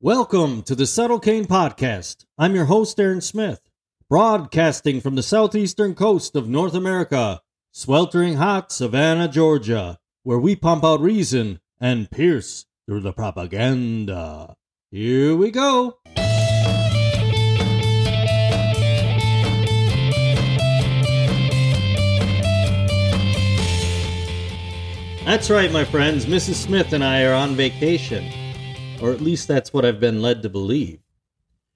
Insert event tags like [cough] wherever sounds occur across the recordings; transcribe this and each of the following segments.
Welcome to the Subtle Cain Podcast. I'm your host, Aaron Smith, broadcasting from the southeastern coast of North America, sweltering hot Savannah, Georgia, where we pump out reason and pierce through the propaganda. Here we go. That's right, my friends. Mrs. Smith and I are on vacation. Or at least that's what I've been led to believe.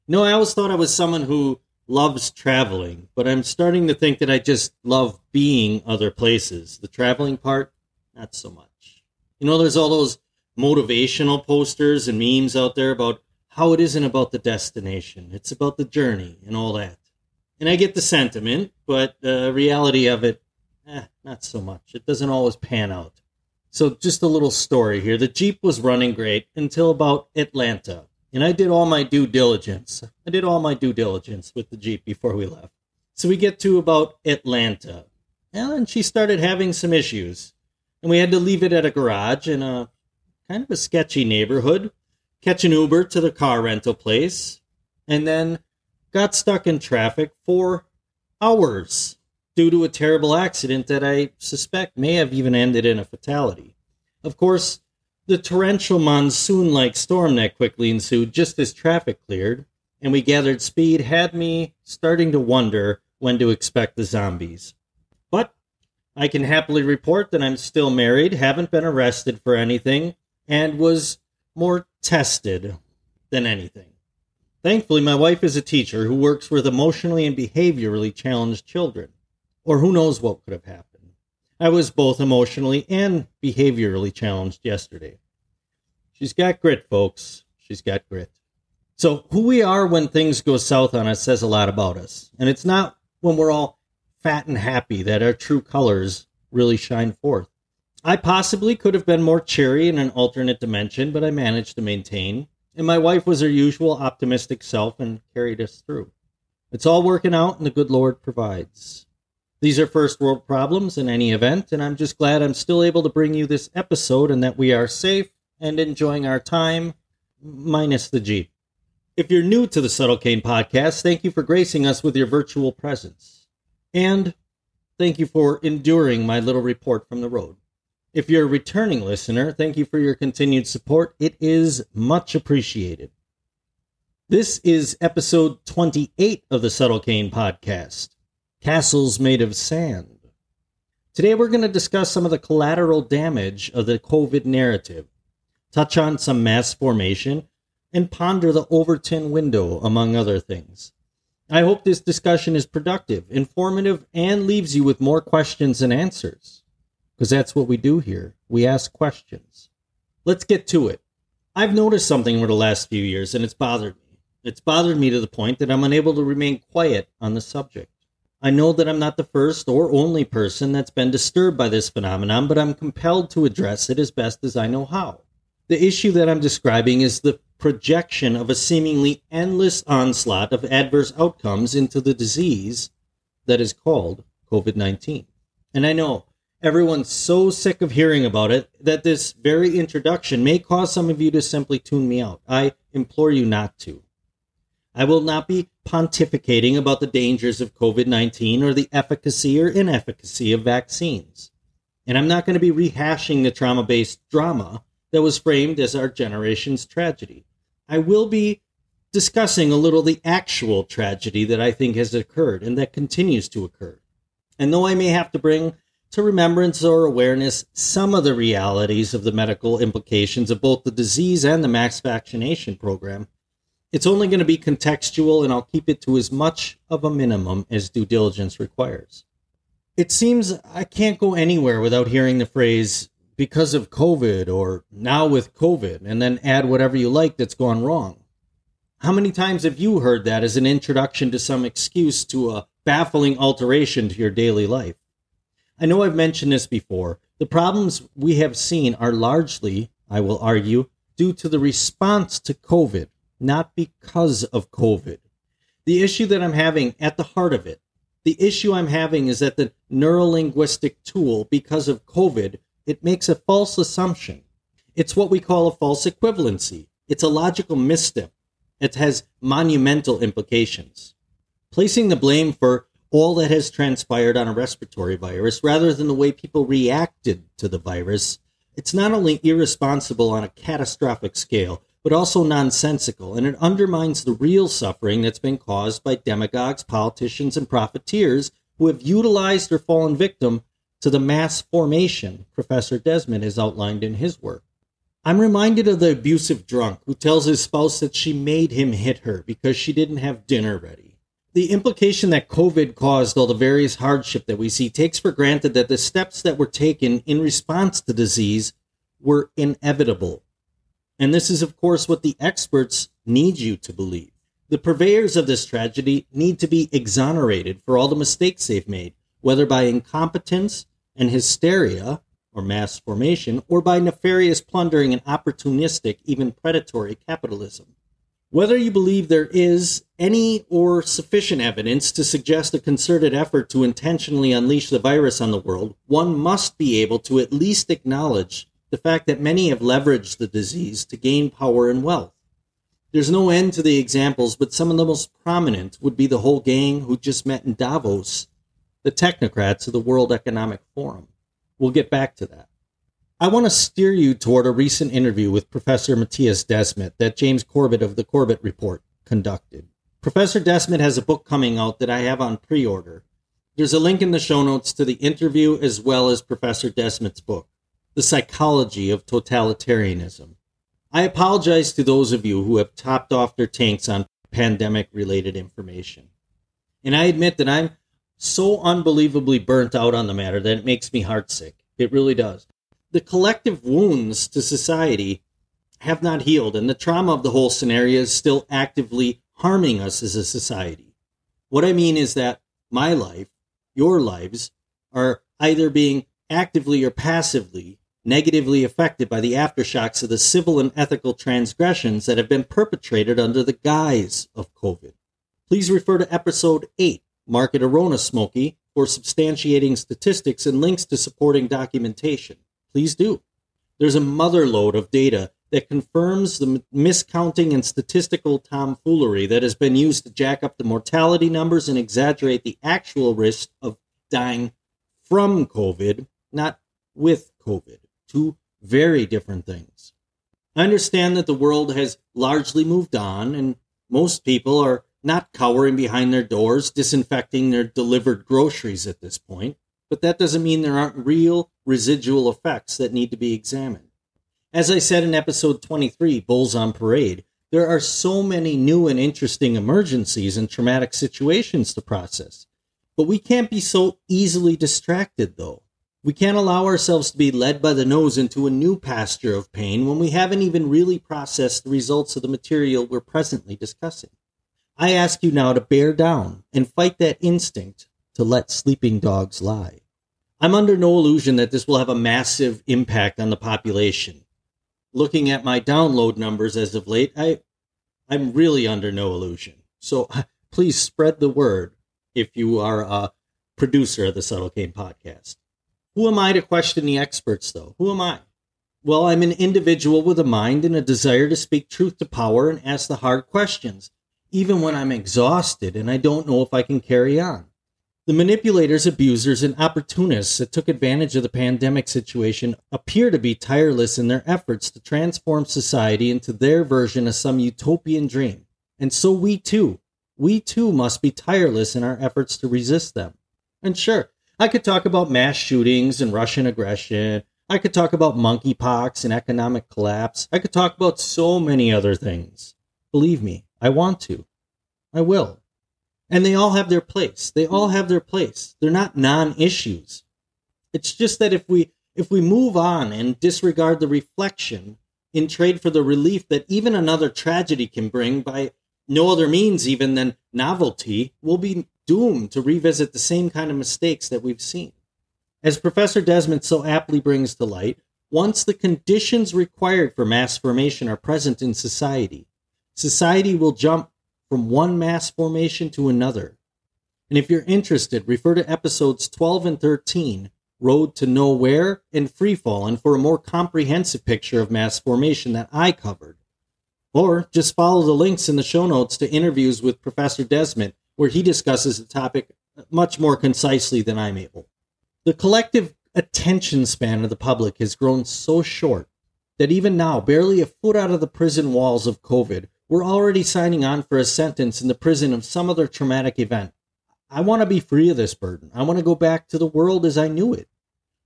No, I always thought I was someone who loves traveling, but I'm starting to think that I just love being other places. The traveling part, not so much. You know, there's all those motivational posters and memes out there about how it isn't about the destination, it's about the journey and all that. And I get the sentiment, but the reality of it, eh, not so much. It doesn't always pan out. So, just a little story here. The Jeep was running great until about Atlanta. And I did all my due diligence. I did all my due diligence with the Jeep before we left. So, we get to about Atlanta. And she started having some issues. And we had to leave it at a garage in a kind of a sketchy neighborhood, catch an Uber to the car rental place, and then got stuck in traffic for hours due to a terrible accident that I suspect may have even ended in a fatality. Of course, the torrential monsoon like storm that quickly ensued just as traffic cleared, and we gathered speed, had me starting to wonder when to expect the zombies. But I can happily report that I'm still married, haven't been arrested for anything, and was more tested than anything. Thankfully, my wife is a teacher who works with emotionally and behaviorally challenged children or who knows what could have happened. I was both emotionally and behaviorally challenged yesterday. She's got grit, folks. She's got grit. So, who we are when things go south on us says a lot about us. And it's not when we're all fat and happy that our true colors really shine forth. I possibly could have been more cheery in an alternate dimension, but I managed to maintain. And my wife was her usual optimistic self and carried us through. It's all working out, and the good Lord provides. These are first world problems in any event, and I'm just glad I'm still able to bring you this episode and that we are safe and enjoying our time, minus the Jeep. If you're new to the Subtle Cain podcast, thank you for gracing us with your virtual presence. And thank you for enduring my little report from the road. If you're a returning listener, thank you for your continued support. It is much appreciated. This is episode 28 of the Subtle Cain podcast castles made of sand. Today, we're going to discuss some of the collateral damage of the COVID narrative, touch on some mass formation, and ponder the Overton window, among other things. I hope this discussion is productive, informative, and leaves you with more questions than answers. Because that's what we do here. We ask questions. Let's get to it. I've noticed something over the last few years, and it's bothered me. It's bothered me to the point that I'm unable to remain quiet on the subject. I know that I'm not the first or only person that's been disturbed by this phenomenon, but I'm compelled to address it as best as I know how. The issue that I'm describing is the projection of a seemingly endless onslaught of adverse outcomes into the disease that is called COVID 19. And I know everyone's so sick of hearing about it that this very introduction may cause some of you to simply tune me out. I implore you not to. I will not be pontificating about the dangers of COVID 19 or the efficacy or inefficacy of vaccines. And I'm not going to be rehashing the trauma based drama that was framed as our generation's tragedy. I will be discussing a little the actual tragedy that I think has occurred and that continues to occur. And though I may have to bring to remembrance or awareness some of the realities of the medical implications of both the disease and the mass vaccination program, it's only going to be contextual, and I'll keep it to as much of a minimum as due diligence requires. It seems I can't go anywhere without hearing the phrase because of COVID or now with COVID, and then add whatever you like that's gone wrong. How many times have you heard that as an introduction to some excuse to a baffling alteration to your daily life? I know I've mentioned this before. The problems we have seen are largely, I will argue, due to the response to COVID not because of COVID. The issue that I'm having at the heart of it, the issue I'm having is that the neurolinguistic tool, because of COVID, it makes a false assumption. It's what we call a false equivalency. It's a logical misstep. It has monumental implications. Placing the blame for all that has transpired on a respiratory virus rather than the way people reacted to the virus, it's not only irresponsible on a catastrophic scale, but also nonsensical, and it undermines the real suffering that's been caused by demagogues, politicians, and profiteers who have utilized or fallen victim to the mass formation Professor Desmet has outlined in his work. I'm reminded of the abusive drunk who tells his spouse that she made him hit her because she didn't have dinner ready. The implication that COVID caused all the various hardship that we see takes for granted that the steps that were taken in response to disease were inevitable. And this is, of course, what the experts need you to believe. The purveyors of this tragedy need to be exonerated for all the mistakes they've made, whether by incompetence and hysteria or mass formation, or by nefarious plundering and opportunistic, even predatory capitalism. Whether you believe there is any or sufficient evidence to suggest a concerted effort to intentionally unleash the virus on the world, one must be able to at least acknowledge the fact that many have leveraged the disease to gain power and wealth. There's no end to the examples, but some of the most prominent would be the whole gang who just met in Davos, the technocrats of the World Economic Forum. We'll get back to that. I want to steer you toward a recent interview with Professor Mattias Desmet that James Corbett of the Corbett Report conducted. Professor Desmet has a book coming out that I have on pre order. There's a link in the show notes to the interview as well as Professor Desmet's book. The Psychology of Totalitarianism. I apologize to those of you who have topped off their tanks on pandemic related information. And I admit that I'm so unbelievably burnt out on the matter that it makes me heartsick. It really does. The collective wounds to society have not healed, and the trauma of the whole scenario is still actively harming us as a society. What I mean is that my life, your lives, are either being actively or passively negatively affected by the aftershocks of the civil and ethical transgressions that have been perpetrated under the guise of COVID. Please refer to episode 8, Market Arona Smoky, for substantiating statistics and links to supporting documentation. Please do. There's a motherload of data that confirms the miscounting and statistical tomfoolery that has been used to jack up the mortality numbers and exaggerate the actual risk of dying from COVID, not with COVID two very different things. I understand that the world has largely moved on, and most people are not cowering behind their doors, disinfecting their delivered groceries at this point, but that doesn't mean there aren't real residual effects that need to be examined. As I said in episode 23, Bulls on Parade, there are so many new and interesting emergencies and traumatic situations to process. But we can't be so easily distracted, though. We can't allow ourselves to be led by the nose into a new pasture of pain when we haven't even really processed the results of the material we're presently discussing. I ask you now to bear down and fight that instinct to let sleeping dogs lie. I'm under no illusion that this will have a massive impact on the population. Looking at my download numbers as of late, I, I'm really under no illusion. So [laughs] please spread the word if you are a producer of the Subtle Cain podcast. Who am I to question the experts, though? Who am I? Well, I'm an individual with a mind and a desire to speak truth to power and ask the hard questions, even when I'm exhausted and I don't know if I can carry on. The manipulators, abusers, and opportunists that took advantage of the pandemic situation appear to be tireless in their efforts to transform society into their version of some utopian dream. And so we too, we too must be tireless in our efforts to resist them. And sure, I could talk about mass shootings and Russian aggression. I could talk about monkeypox and economic collapse. I could talk about so many other things. Believe me, I want to. I will. And they all have their place. They all have their place. They're not non-issues. It's just that if we if we move on and disregard the reflection in trade for the relief that even another tragedy can bring by no other means even than novelty, we'll be doomed to revisit the same kind of mistakes that we've seen. As Professor Desmet so aptly brings to light, once the conditions required for mass formation are present in society, society will jump from one mass formation to another. And if you're interested, refer to episodes 12 and 13, Road to Nowhere and Freefall, and for a more comprehensive picture of mass formation that I covered. Or just follow the links in the show notes to interviews with Professor Desmet, where he discusses the topic much more concisely than I'm able. The collective attention span of the public has grown so short that even now, barely a foot out of the prison walls of COVID, we're already signing on for a sentence in the prison of some other traumatic event. I want to be free of this burden. I want to go back to the world as I knew it.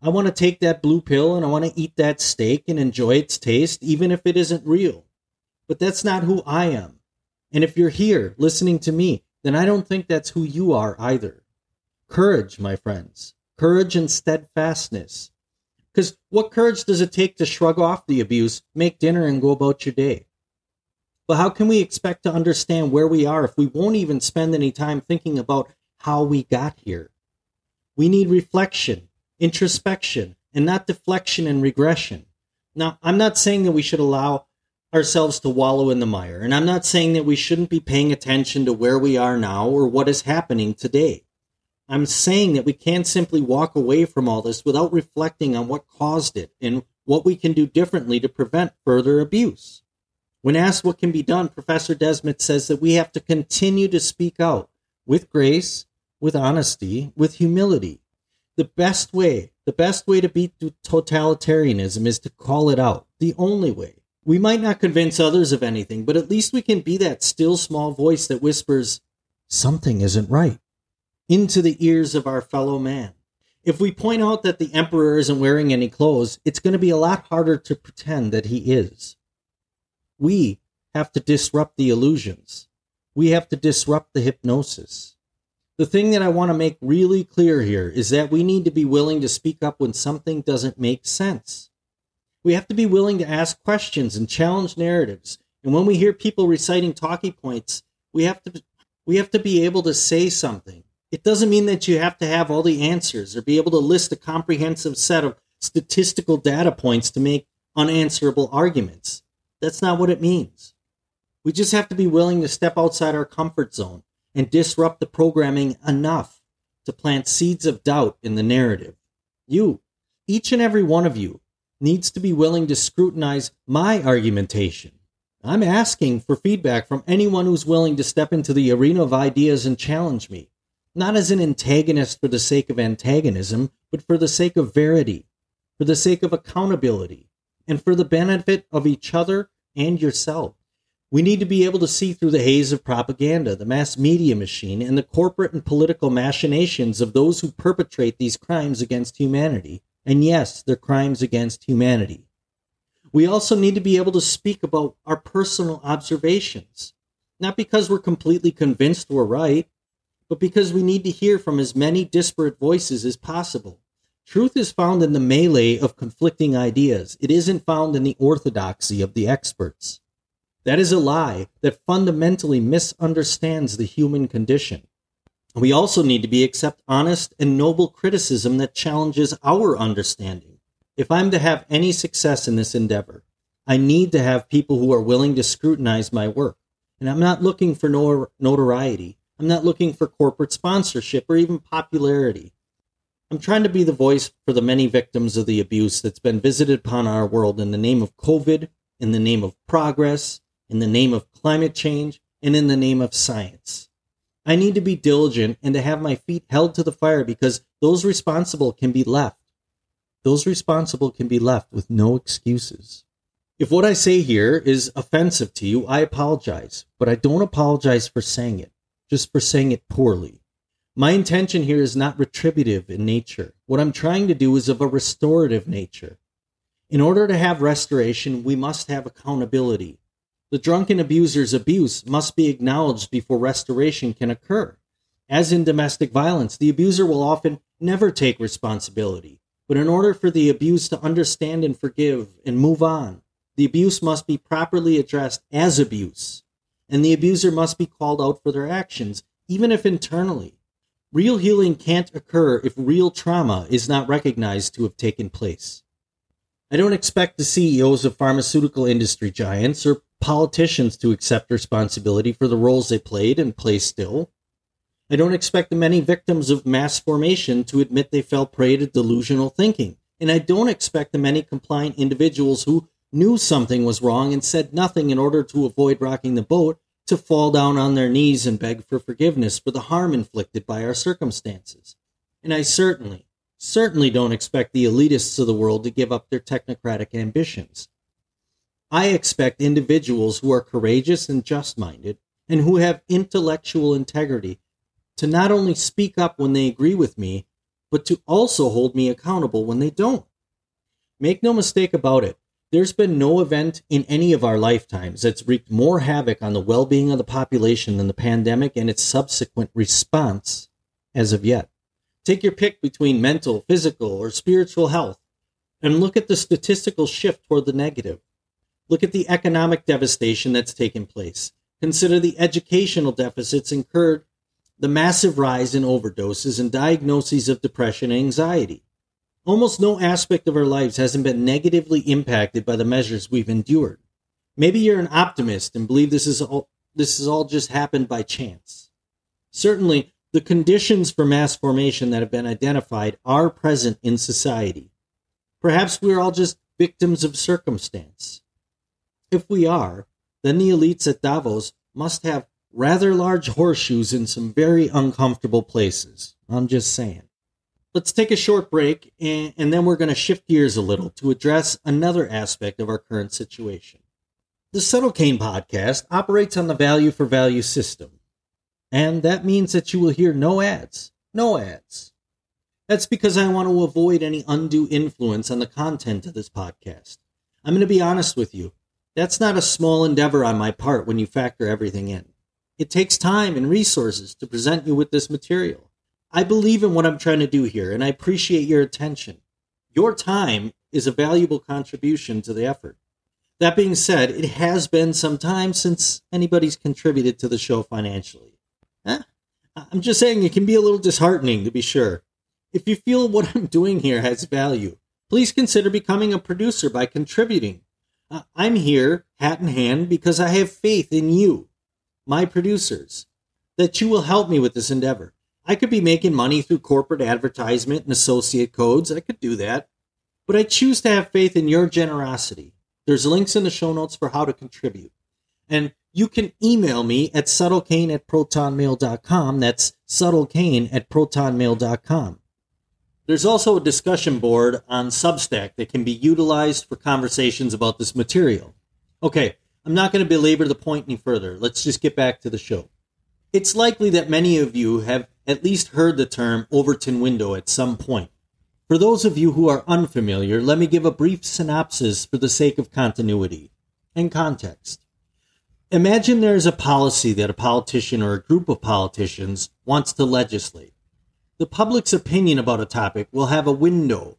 I want to take that blue pill and I want to eat that steak and enjoy its taste, even if it isn't real. But that's not who I am. And if you're here listening to me, then I don't think that's who you are either. Courage, my friends. Courage and steadfastness. Because what courage does it take to shrug off the abuse, make dinner, and go about your day? But how can we expect to understand where we are if we won't even spend any time thinking about how we got here? We need reflection, introspection, and not deflection and regression. Now, I'm not saying that we should allow ourselves to wallow in the mire, and I'm not saying that we shouldn't be paying attention to where we are now or what is happening today. I'm saying that we can't simply walk away from all this without reflecting on what caused it and what we can do differently to prevent further abuse. When asked what can be done, Professor Desmet says that we have to continue to speak out with grace, with honesty, with humility, the best way, the best way to beat totalitarianism is to call it out. The only way. We might not convince others of anything, but at least we can be that still small voice that whispers, something isn't right, into the ears of our fellow man. If we point out that the emperor isn't wearing any clothes, it's going to be a lot harder to pretend that he is. We have to disrupt the illusions. We have to disrupt the hypnosis the thing that I want to make really clear here is that we need to be willing to speak up when something doesn't make sense. We have to be willing to ask questions and challenge narratives. And when we hear people reciting talking points, we have to we have to be able to say something. It doesn't mean that you have to have all the answers or be able to list a comprehensive set of statistical data points to make unanswerable arguments. That's not what it means. We just have to be willing to step outside our comfort zone and disrupt the programming enough to plant seeds of doubt in the narrative. You, each and every one of you, needs to be willing to scrutinize my argumentation. I'm asking for feedback from anyone who's willing to step into the arena of ideas and challenge me, not as an antagonist for the sake of antagonism, but for the sake of verity, for the sake of accountability, and for the benefit of each other and yourself. We need to be able to see through the haze of propaganda, the mass media machine, and the corporate and political machinations of those who perpetrate these crimes against humanity. And yes, they're crimes against humanity. We also need to be able to speak about our personal observations, not because we're completely convinced we're right, but because we need to hear from as many disparate voices as possible. Truth is found in the melee of conflicting ideas. It isn't found in the orthodoxy of the experts. That is a lie that fundamentally misunderstands the human condition. We also need to be accept honest and noble criticism that challenges our understanding. If I'm to have any success in this endeavor, I need to have people who are willing to scrutinize my work. And I'm not looking for notoriety. I'm not looking for corporate sponsorship or even popularity. I'm trying to be the voice for the many victims of the abuse that's been visited upon our world in the name of COVID, in the name of progress, in the name of climate change, and in the name of science. I need to be diligent and to have my feet held to the fire because those responsible can be left. Those responsible can be left with no excuses. If what I say here is offensive to you, I apologize, but I don't apologize for saying it, just for saying it poorly. My intention here is not retributive in nature. What I'm trying to do is of a restorative nature. In order to have restoration, we must have accountability. The drunken abuser's abuse must be acknowledged before restoration can occur. As in domestic violence, the abuser will often never take responsibility. But in order for the abused to understand and forgive and move on, the abuse must be properly addressed as abuse. And the abuser must be called out for their actions, even if internally. Real healing can't occur if real trauma is not recognized to have taken place. I don't expect the CEOs of pharmaceutical industry giants or politicians to accept responsibility for the roles they played and play still. I don't expect the many victims of mass formation to admit they fell prey to delusional thinking. And I don't expect the many compliant individuals who knew something was wrong and said nothing in order to avoid rocking the boat, to fall down on their knees and beg for forgiveness for the harm inflicted by our circumstances. And I certainly, certainly don't expect the elitists of the world to give up their technocratic ambitions. I expect individuals who are courageous and just minded and who have intellectual integrity to not only speak up when they agree with me, but to also hold me accountable when they don't. Make no mistake about it, there's been no event in any of our lifetimes that's wreaked more havoc on the well being of the population than the pandemic and its subsequent response as of yet. Take your pick between mental, physical, or spiritual health and look at the statistical shift toward the negative. Look at the economic devastation that's taken place. Consider the educational deficits incurred, the massive rise in overdoses and diagnoses of depression and anxiety. Almost no aspect of our lives hasn't been negatively impacted by the measures we've endured. Maybe you're an optimist and believe this is all this has all just happened by chance. Certainly, the conditions for mass formation that have been identified are present in society. Perhaps we're all just victims of circumstance. If we are, then the elites at Davos must have rather large horseshoes in some very uncomfortable places. I'm just saying. Let's take a short break and, and then we're going to shift gears a little to address another aspect of our current situation. The Subtle Cain podcast operates on the value for value system, and that means that you will hear no ads. No ads. That's because I want to avoid any undue influence on the content of this podcast. I'm going to be honest with you. That's not a small endeavor on my part when you factor everything in. It takes time and resources to present you with this material. I believe in what I'm trying to do here, and I appreciate your attention. Your time is a valuable contribution to the effort. That being said, it has been some time since anybody's contributed to the show financially. I'm just saying it can be a little disheartening, to be sure. If you feel what I'm doing here has value, please consider becoming a producer by contributing. Uh, I'm here, hat in hand, because I have faith in you, my producers, that you will help me with this endeavor. I could be making money through corporate advertisement and associate codes. I could do that. But I choose to have faith in your generosity. There's links in the show notes for how to contribute. And you can email me at subtlecain at protonmail.com. That's subtlecain at protonmail.com. There's also a discussion board on Substack that can be utilized for conversations about this material. Okay, I'm not going to belabor the point any further. Let's just get back to the show. It's likely that many of you have at least heard the term Overton window at some point. For those of you who are unfamiliar, let me give a brief synopsis for the sake of continuity and context. Imagine there is a policy that a politician or a group of politicians wants to legislate. The public's opinion about a topic will have a window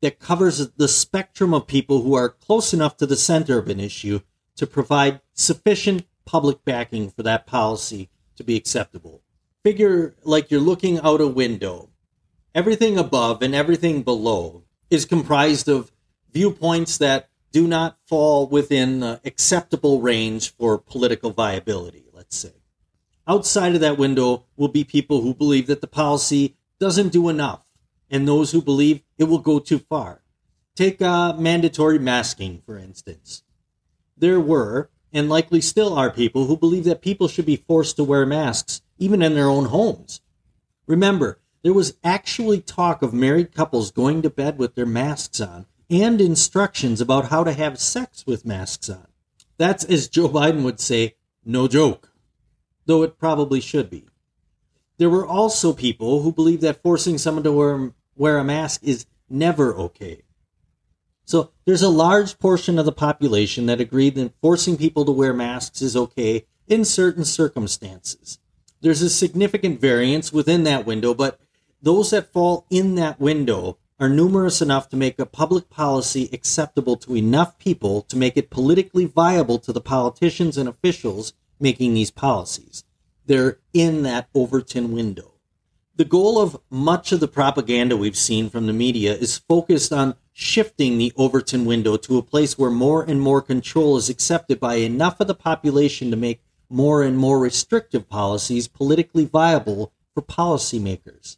that covers the spectrum of people who are close enough to the center of an issue to provide sufficient public backing for that policy to be acceptable figure like you're looking out a window. Everything above and everything below is comprised of viewpoints that do not fall within the acceptable range for political viability, let's say. Outside of that window will be people who believe that the policy doesn't do enough, and those who believe it will go too far. Take uh, mandatory masking, for instance. There were, and likely still are, people who believe that people should be forced to wear masks even in their own homes. Remember, there was actually talk of married couples going to bed with their masks on and instructions about how to have sex with masks on. That's, as Joe Biden would say, no joke, though it probably should be. There were also people who believed that forcing someone to wear, wear a mask is never okay. So there's a large portion of the population that agreed that forcing people to wear masks is okay in certain circumstances. There's a significant variance within that window, but those that fall in that window are numerous enough to make a public policy acceptable to enough people to make it politically viable to the politicians and officials making these policies. They're in that Overton window. The goal of much of the propaganda we've seen from the media is focused on shifting the Overton window to a place where more and more control is accepted by enough of the population to make more and more restrictive policies politically viable for policymakers.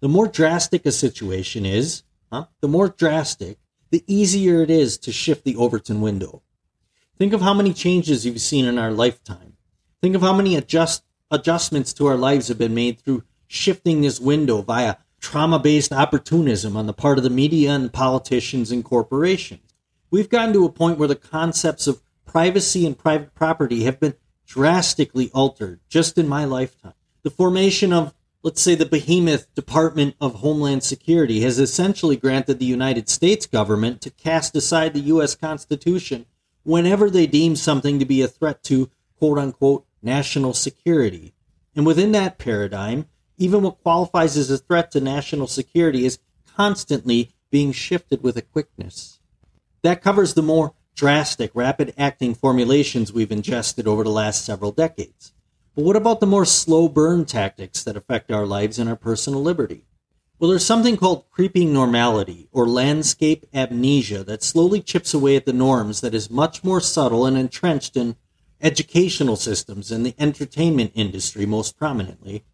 The more drastic a situation is, huh, the more drastic, the easier it is to shift the Overton window. Think of how many changes you've seen in our lifetime. Think of how many adjust, adjustments to our lives have been made through shifting this window via trauma based opportunism on the part of the media and politicians and corporations. We've gotten to a point where the concepts of privacy and private property have been drastically altered just in my lifetime. The formation of, let's say, the behemoth Department of Homeland Security has essentially granted the United States government to cast aside the U.S. Constitution whenever they deem something to be a threat to quote unquote national security. And within that paradigm, even what qualifies as a threat to national security is constantly being shifted with a quickness. That covers the more drastic, rapid acting formulations we've ingested over the last several decades. But what about the more slow burn tactics that affect our lives and our personal liberty? Well, there's something called creeping normality or landscape amnesia that slowly chips away at the norms that is much more subtle and entrenched in educational systems and the entertainment industry most prominently.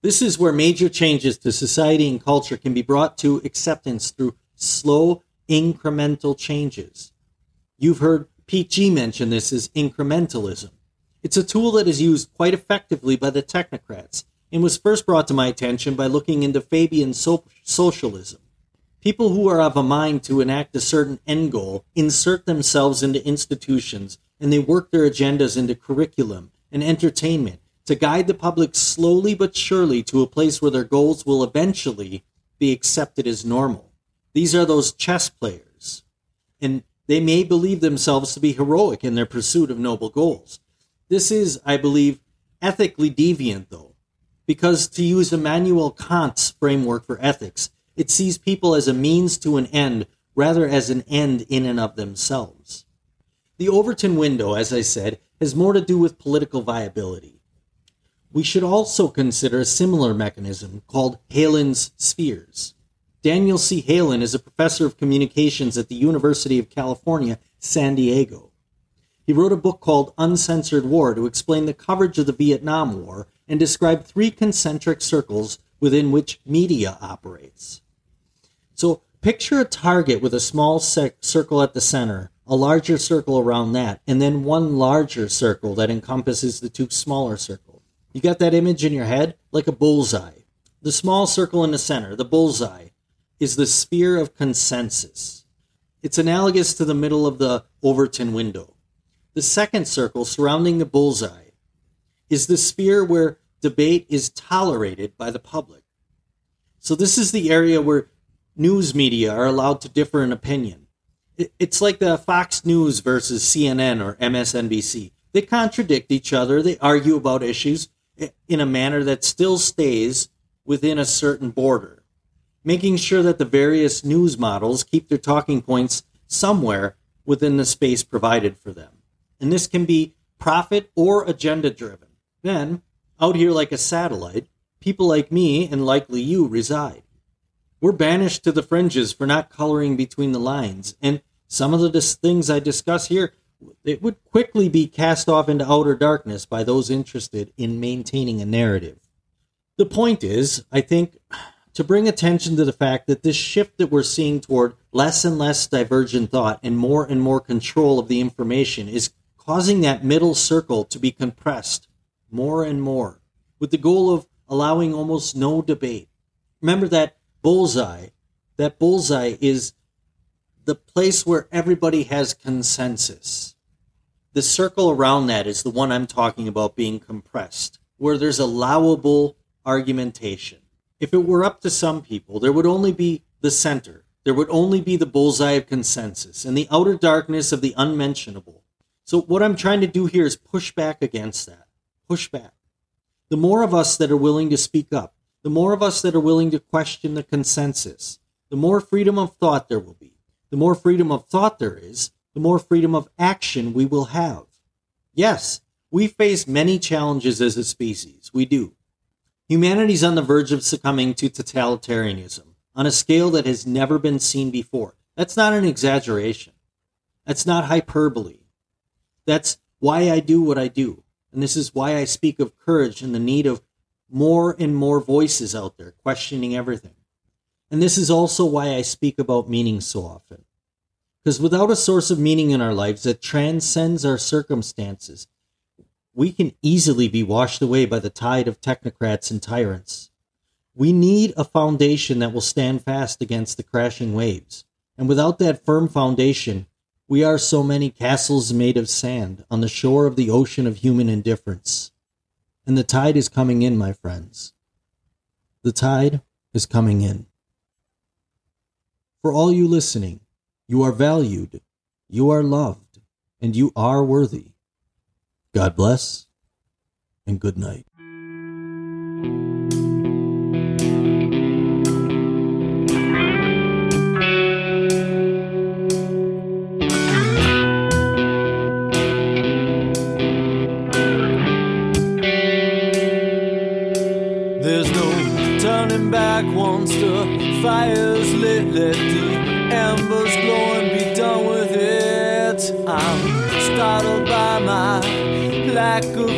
This is where major changes to society and culture can be brought to acceptance through slow, incremental changes. You've heard Pete G mention this as incrementalism. It's a tool that is used quite effectively by the technocrats and was first brought to my attention by looking into Fabian so- socialism. People who are of a mind to enact a certain end goal insert themselves into institutions and they work their agendas into curriculum and entertainment to guide the public slowly but surely to a place where their goals will eventually be accepted as normal. These are those chess players. And they may believe themselves to be heroic in their pursuit of noble goals. This is, I believe, ethically deviant, though, because to use Immanuel Kant's framework for ethics, it sees people as a means to an end rather as an end in and of themselves. The Overton window, as I said, has more to do with political viability. We should also consider a similar mechanism called Hallin's spheres. Daniel C. Halen is a professor of communications at the University of California, San Diego. He wrote a book called Uncensored War to explain the coverage of the Vietnam War and describe three concentric circles within which media operates. So picture a target with a small circle at the center, a larger circle around that, and then one larger circle that encompasses the two smaller circles. You got that image in your head? Like a bullseye. The small circle in the center, the bullseye, is the sphere of consensus. It's analogous to the middle of the Overton window. The second circle surrounding the bullseye is the sphere where debate is tolerated by the public. So, this is the area where news media are allowed to differ in opinion. It's like the Fox News versus CNN or MSNBC. They contradict each other, they argue about issues in a manner that still stays within a certain border making sure that the various news models keep their talking points somewhere within the space provided for them. And this can be profit or agenda driven. Then, out here like a satellite, people like me and likely you reside. We're banished to the fringes for not coloring between the lines, and some of the dis- things I discuss here it would quickly be cast off into outer darkness by those interested in maintaining a narrative. The point is, I think to bring attention to the fact that this shift that we're seeing toward less and less divergent thought and more and more control of the information is causing that middle circle to be compressed more and more with the goal of allowing almost no debate. Remember that bullseye. That bullseye is the place where everybody has consensus. The circle around that is the one I'm talking about being compressed, where there's allowable argumentation if it were up to some people, there would only be the center. There would only be the bullseye of consensus and the outer darkness of the unmentionable. So, what I'm trying to do here is push back against that. Push back. The more of us that are willing to speak up, the more of us that are willing to question the consensus, the more freedom of thought there will be. The more freedom of thought there is, the more freedom of action we will have. Yes, we face many challenges as a species. We do. Humanity's on the verge of succumbing to totalitarianism on a scale that has never been seen before. That's not an exaggeration. That's not hyperbole. That's why I do what I do. And this is why I speak of courage and the need of more and more voices out there questioning everything. And this is also why I speak about meaning so often. Because without a source of meaning in our lives that transcends our circumstances, we can easily be washed away by the tide of technocrats and tyrants. We need a foundation that will stand fast against the crashing waves. And without that firm foundation, we are so many castles made of sand on the shore of the ocean of human indifference. And the tide is coming in, my friends. The tide is coming in. For all you listening, you are valued, you are loved, and you are worthy. God bless, and good night. Lack of